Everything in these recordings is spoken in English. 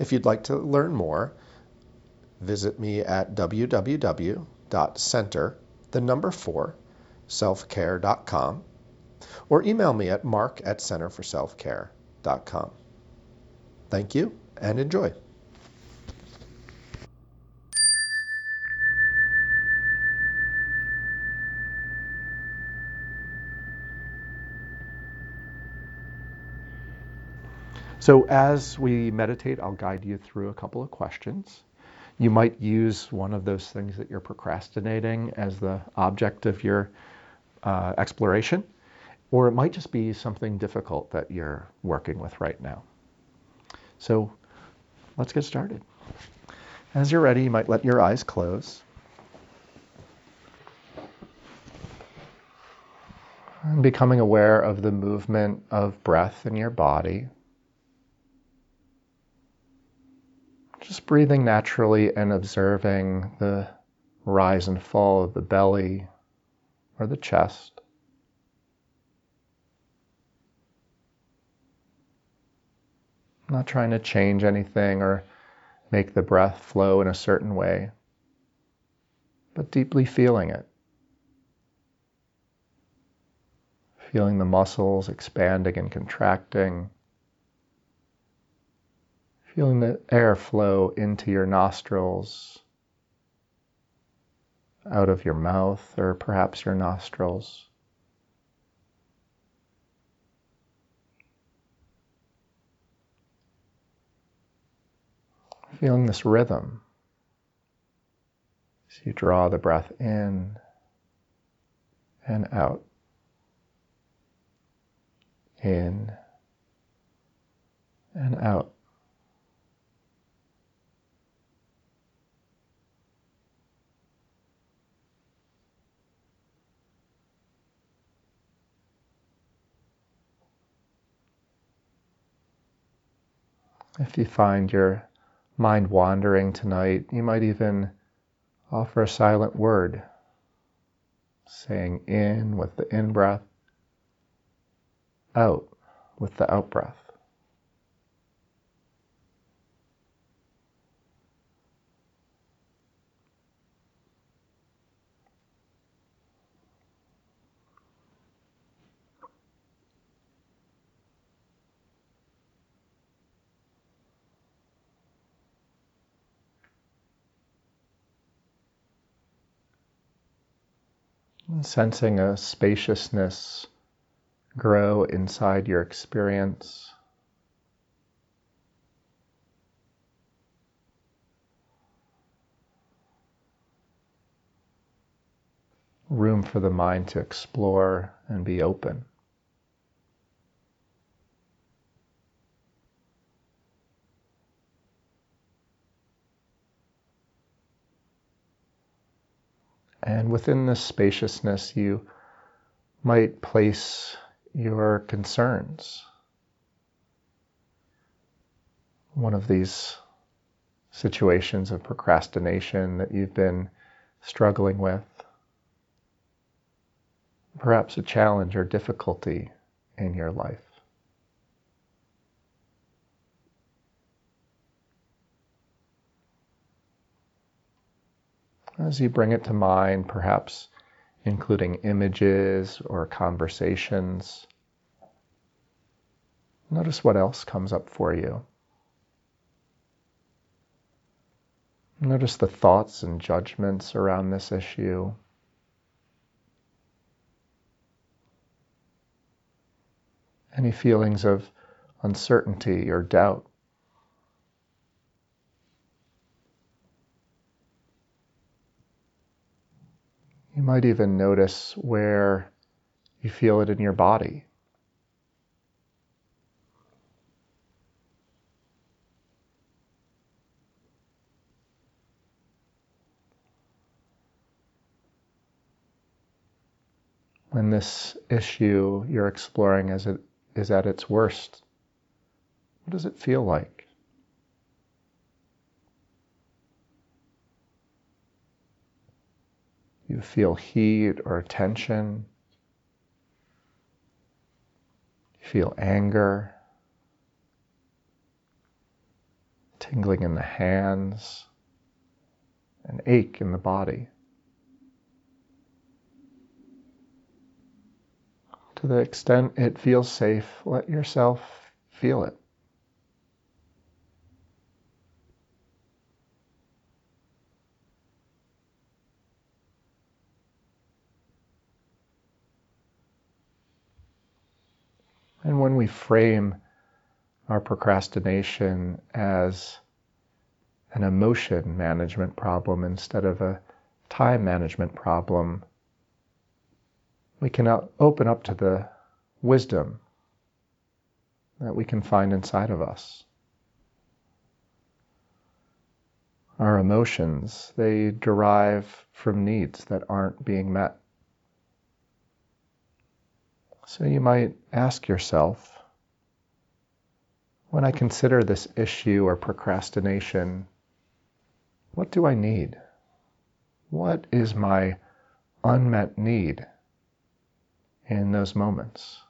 If you'd like to learn more, visit me at www.center, the number four, selfcare.com, or email me at mark at centerforselfcare.com. Thank you and enjoy. So, as we meditate, I'll guide you through a couple of questions. You might use one of those things that you're procrastinating as the object of your uh, exploration, or it might just be something difficult that you're working with right now. So, let's get started. As you're ready, you might let your eyes close. And becoming aware of the movement of breath in your body. Just breathing naturally and observing the rise and fall of the belly or the chest. Not trying to change anything or make the breath flow in a certain way, but deeply feeling it. Feeling the muscles expanding and contracting Feeling the air flow into your nostrils, out of your mouth, or perhaps your nostrils. Feeling this rhythm as you draw the breath in and out, in and out. If you find your mind wandering tonight, you might even offer a silent word, saying in with the in breath, out with the out breath. Sensing a spaciousness grow inside your experience. Room for the mind to explore and be open. And within this spaciousness, you might place your concerns. One of these situations of procrastination that you've been struggling with, perhaps a challenge or difficulty in your life. As you bring it to mind, perhaps including images or conversations. Notice what else comes up for you. Notice the thoughts and judgments around this issue. Any feelings of uncertainty or doubt. You might even notice where you feel it in your body. When this issue you're exploring is at its worst, what does it feel like? You feel heat or tension. You feel anger, tingling in the hands, an ache in the body. To the extent it feels safe, let yourself feel it. And when we frame our procrastination as an emotion management problem instead of a time management problem, we can open up to the wisdom that we can find inside of us. Our emotions, they derive from needs that aren't being met. So you might ask yourself when I consider this issue or procrastination, what do I need? What is my unmet need in those moments?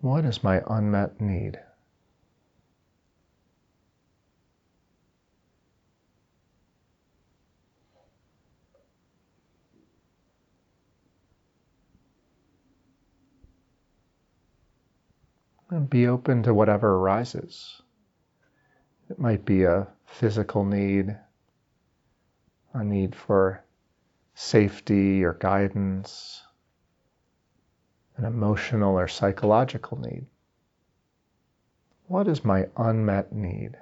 What is my unmet need? And be open to whatever arises. It might be a physical need, a need for safety or guidance, an emotional or psychological need. What is my unmet need?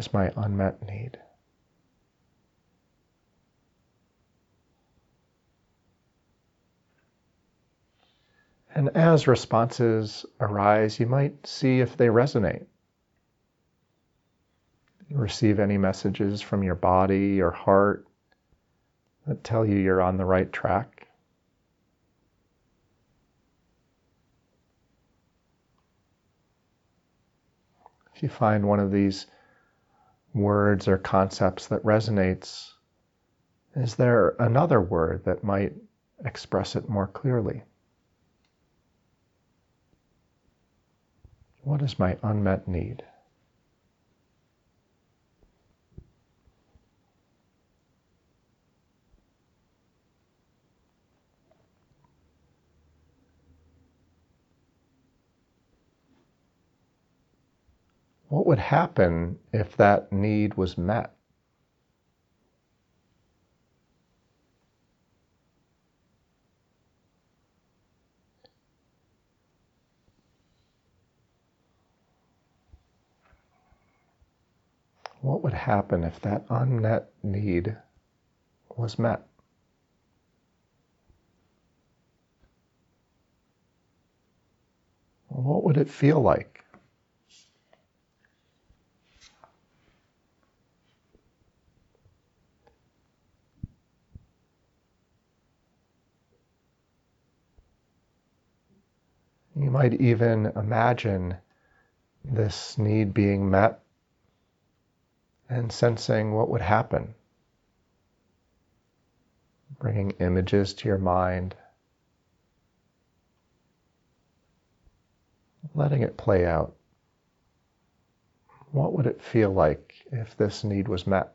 Is my unmet need? And as responses arise, you might see if they resonate. Receive any messages from your body or heart that tell you you're on the right track. If you find one of these words or concepts that resonates, is there another word that might express it more clearly? What is my unmet need? What would happen if that need was met? What would happen if that unmet need was met? What would it feel like? You might even imagine this need being met and sensing what would happen. Bringing images to your mind, letting it play out. What would it feel like if this need was met?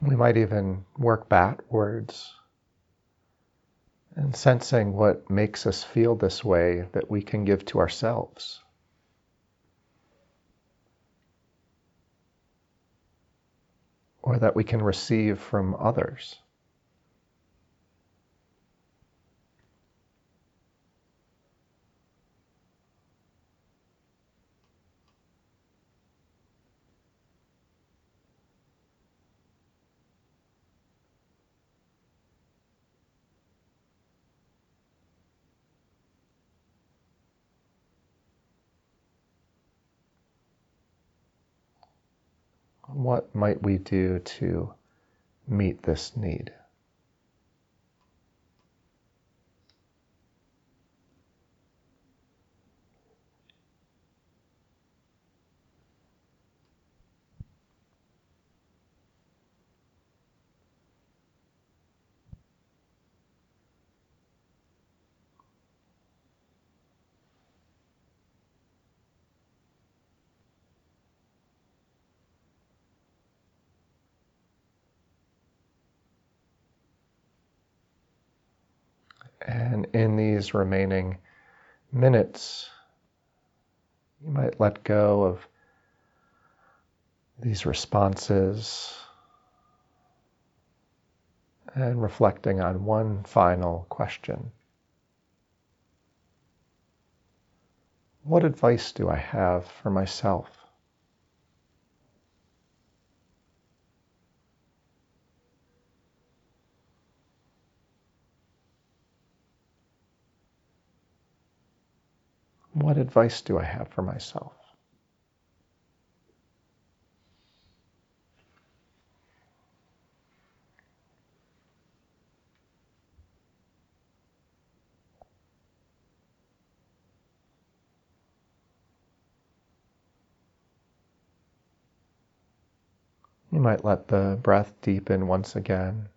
We might even work backwards and sensing what makes us feel this way that we can give to ourselves. Or that we can receive from others. What might we do to meet this need? And in these remaining minutes, you might let go of these responses and reflecting on one final question. What advice do I have for myself? What advice do I have for myself? You might let the breath deepen once again.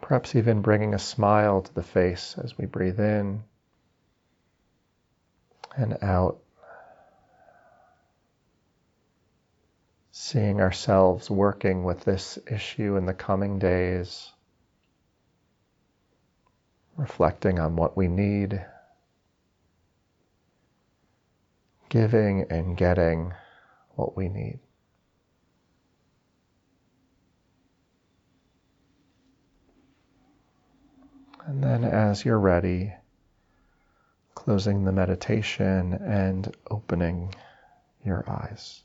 Perhaps even bringing a smile to the face as we breathe in and out. Seeing ourselves working with this issue in the coming days, reflecting on what we need, giving and getting what we need. And then, as you're ready, closing the meditation and opening your eyes.